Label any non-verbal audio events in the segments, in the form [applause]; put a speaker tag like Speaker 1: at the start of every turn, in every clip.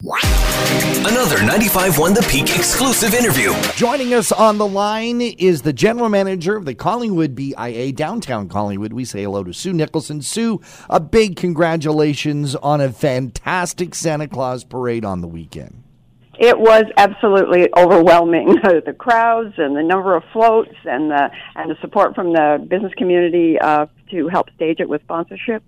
Speaker 1: Another 95.1 The Peak exclusive interview.
Speaker 2: Joining us on the line is the general manager of the Collingwood BIA, downtown Collingwood. We say hello to Sue Nicholson. Sue, a big congratulations on a fantastic Santa Claus parade on the weekend.
Speaker 3: It was absolutely overwhelming. [laughs] the crowds and the number of floats and the and the support from the business community uh, to help stage it with sponsorship.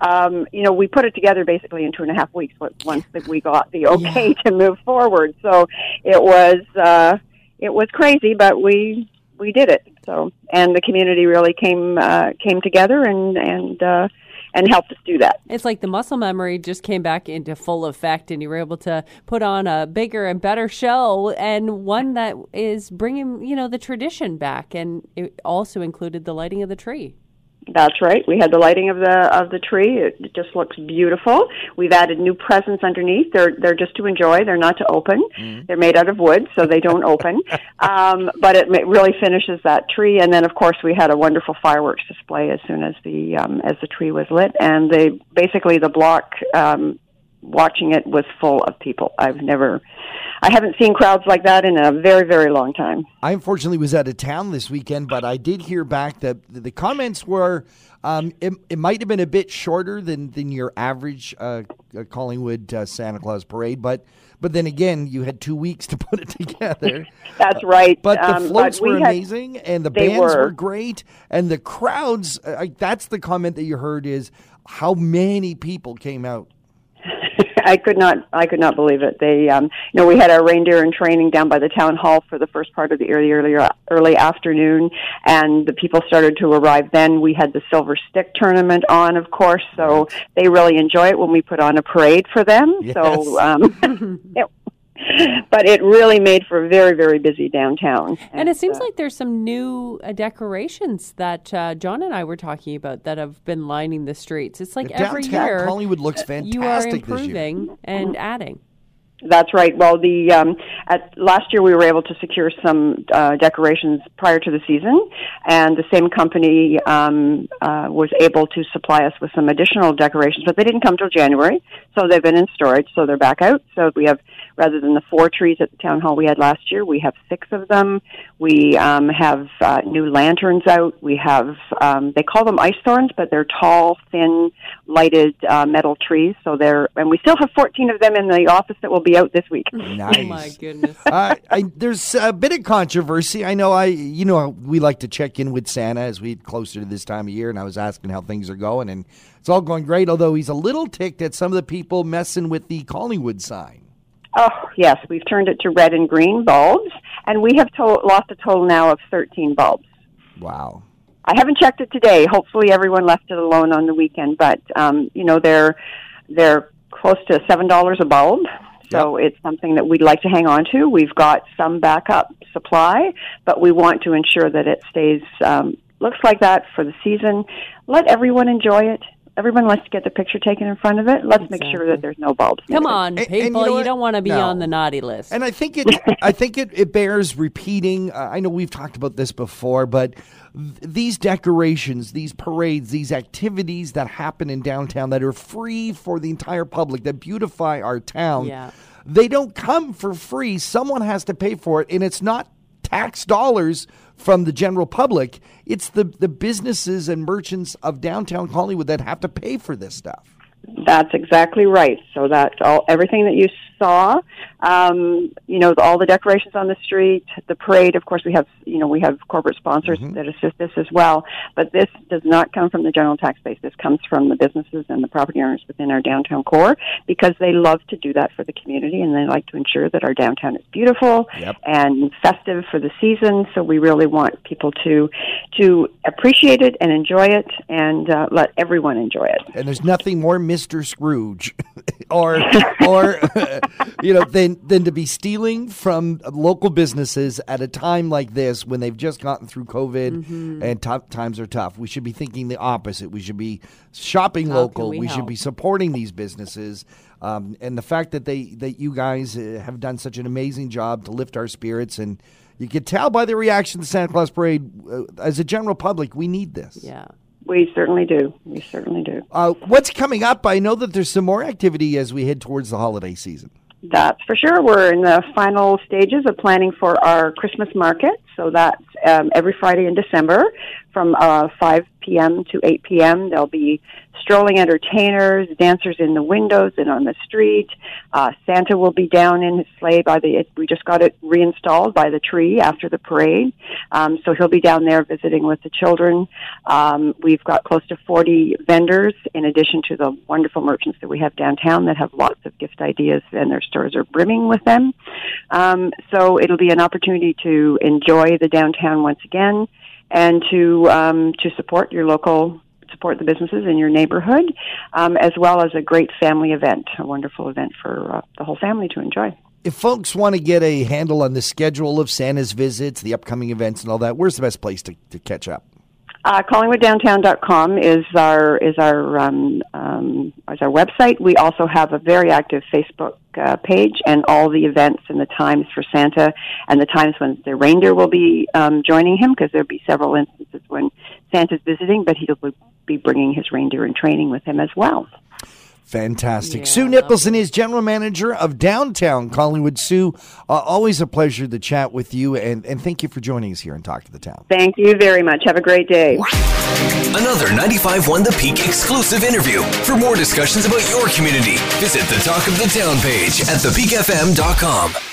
Speaker 3: Um, you know, we put it together basically in two and a half weeks once we got the okay yeah. [laughs] to move forward. So it was uh, it was crazy, but we we did it. So and the community really came uh, came together and and. Uh, and helped us do that.
Speaker 4: It's like the muscle memory just came back into full effect, and you were able to put on a bigger and better show, and one that is bringing you know the tradition back, and it also included the lighting of the tree.
Speaker 3: That's right. We had the lighting of the of the tree. It just looks beautiful. We've added new presents underneath. They're they're just to enjoy. They're not to open. Mm-hmm. They're made out of wood, so they don't open. [laughs] Um, but it really finishes that tree. And then, of course, we had a wonderful fireworks display as soon as the um, as the tree was lit. And they basically the block um, watching it was full of people. I've never I haven't seen crowds like that in a very, very long time.
Speaker 2: I unfortunately was out of town this weekend, but I did hear back that the comments were um, it, it might have been a bit shorter than, than your average uh, uh, Collingwood uh, Santa Claus parade, but but then again, you had two weeks to [laughs] put it together.
Speaker 3: That's right.
Speaker 2: But the um, floats but were had, amazing, and the bands were. were. great, and the crowds. Uh, that's the comment that you heard is how many people came out.
Speaker 3: I could not I could not believe it. They um you know we had our reindeer in training down by the town hall for the first part of the early early early afternoon and the people started to arrive then we had the silver stick tournament on of course so they really enjoy it when we put on a parade for them. Yes. So um [laughs] [laughs] it, [laughs] but it really made for a very very busy downtown.
Speaker 4: And, and it seems uh, like there's some new uh, decorations that uh, John and I were talking about that have been lining the streets. It's like every year
Speaker 2: Collingwood looks fantastic.
Speaker 4: You are improving and adding.
Speaker 3: That's right. Well, the um, at last year we were able to secure some uh, decorations prior to the season, and the same company um, uh, was able to supply us with some additional decorations, but they didn't come till January, so they've been in storage, so they're back out. So we have rather than the four trees at the town hall we had last year, we have six of them. We um, have uh, new lanterns out. We have um, they call them ice thorns, but they're tall, thin, lighted uh, metal trees. So they're and we still have fourteen of them in the office that will be out this week.
Speaker 2: Nice. [laughs]
Speaker 4: oh my goodness. [laughs]
Speaker 2: uh, I, there's a bit of controversy. I know. I you know we like to check in with Santa as we get closer to this time of year, and I was asking how things are going, and it's all going great. Although he's a little ticked at some of the people messing with the Collingwood sign.
Speaker 3: Oh, yes, we've turned it to red and green bulbs, and we have to- lost a total now of 13 bulbs.
Speaker 2: Wow.
Speaker 3: I haven't checked it today. Hopefully, everyone left it alone on the weekend, but um, you know they're they're close to seven dollars a bulb, so yep. it's something that we'd like to hang on to. We've got some backup supply, but we want to ensure that it stays um, looks like that for the season. Let everyone enjoy it everyone wants to get the picture taken in front of it. Let's exactly. make sure that there's no bulbs.
Speaker 4: Come on, people! And, and you, know you don't want to be no. on the naughty list.
Speaker 2: And I think it, I think it, it bears repeating. Uh, I know we've talked about this before, but th- these decorations, these parades, these activities that happen in downtown that are free for the entire public that beautify our town.
Speaker 4: Yeah.
Speaker 2: They don't come for free. Someone has to pay for it, and it's not tax dollars from the general public. It's the, the businesses and merchants of downtown Collingwood that have to pay for this stuff.
Speaker 3: That's exactly right. So that's all everything that you saw. Um, you know, all the decorations on the street, the parade. Of course, we have you know we have corporate sponsors mm-hmm. that assist us as well. But this does not come from the general tax base. This comes from the businesses and the property owners within our downtown core because they love to do that for the community and they like to ensure that our downtown is beautiful
Speaker 2: yep.
Speaker 3: and festive for the season. So we really want people to to appreciate it and enjoy it and uh, let everyone enjoy it.
Speaker 2: And there's nothing more Mr. Scrooge [laughs] or or [laughs] you know than than to be stealing from local businesses at a time like this when they've just gotten through COVID mm-hmm. and tough times are tough. We should be thinking the opposite. We should be shopping How local. We, we should be supporting these businesses. Um, and the fact that they that you guys uh, have done such an amazing job to lift our spirits and you can tell by the reaction to Santa Claus Parade. Uh, as a general public, we need this.
Speaker 4: Yeah.
Speaker 3: We certainly do. We certainly do.
Speaker 2: Uh, what's coming up? I know that there's some more activity as we head towards the holiday season.
Speaker 3: That's for sure. We're in the final stages of planning for our Christmas market. So that's um, every Friday in December from uh, 5 p.m. to 8 p.m. There'll be strolling entertainers, dancers in the windows and on the street. Uh, Santa will be down in his sleigh by the. We just got it reinstalled by the tree after the parade, um, so he'll be down there visiting with the children. Um, we've got close to 40 vendors in addition to the wonderful merchants that we have downtown that have lots of gift ideas, and their stores are brimming with them. Um, so it'll be an opportunity to enjoy the downtown once again and to um, to support your local support the businesses in your neighborhood, um, as well as a great family event, a wonderful event for uh, the whole family to enjoy.
Speaker 2: If folks want to get a handle on the schedule of Santa's visits, the upcoming events, and all that, where's the best place to, to catch up?
Speaker 3: Uh, CollingwoodDowntown.com is our is our um, um, is our website. We also have a very active Facebook uh, page and all the events and the times for Santa and the times when the reindeer will be um, joining him because there'll be several instances when Santa's visiting, but he'll be bringing his reindeer in training with him as well.
Speaker 2: Fantastic. Yeah, Sue Nicholson is general manager of Downtown Collingwood. Sue, uh, always a pleasure to chat with you, and, and thank you for joining us here and Talk to the Town.
Speaker 3: Thank you very much. Have a great day.
Speaker 1: Another 95.1 The Peak exclusive interview. For more discussions about your community, visit the Talk of the Town page at thepeakfm.com.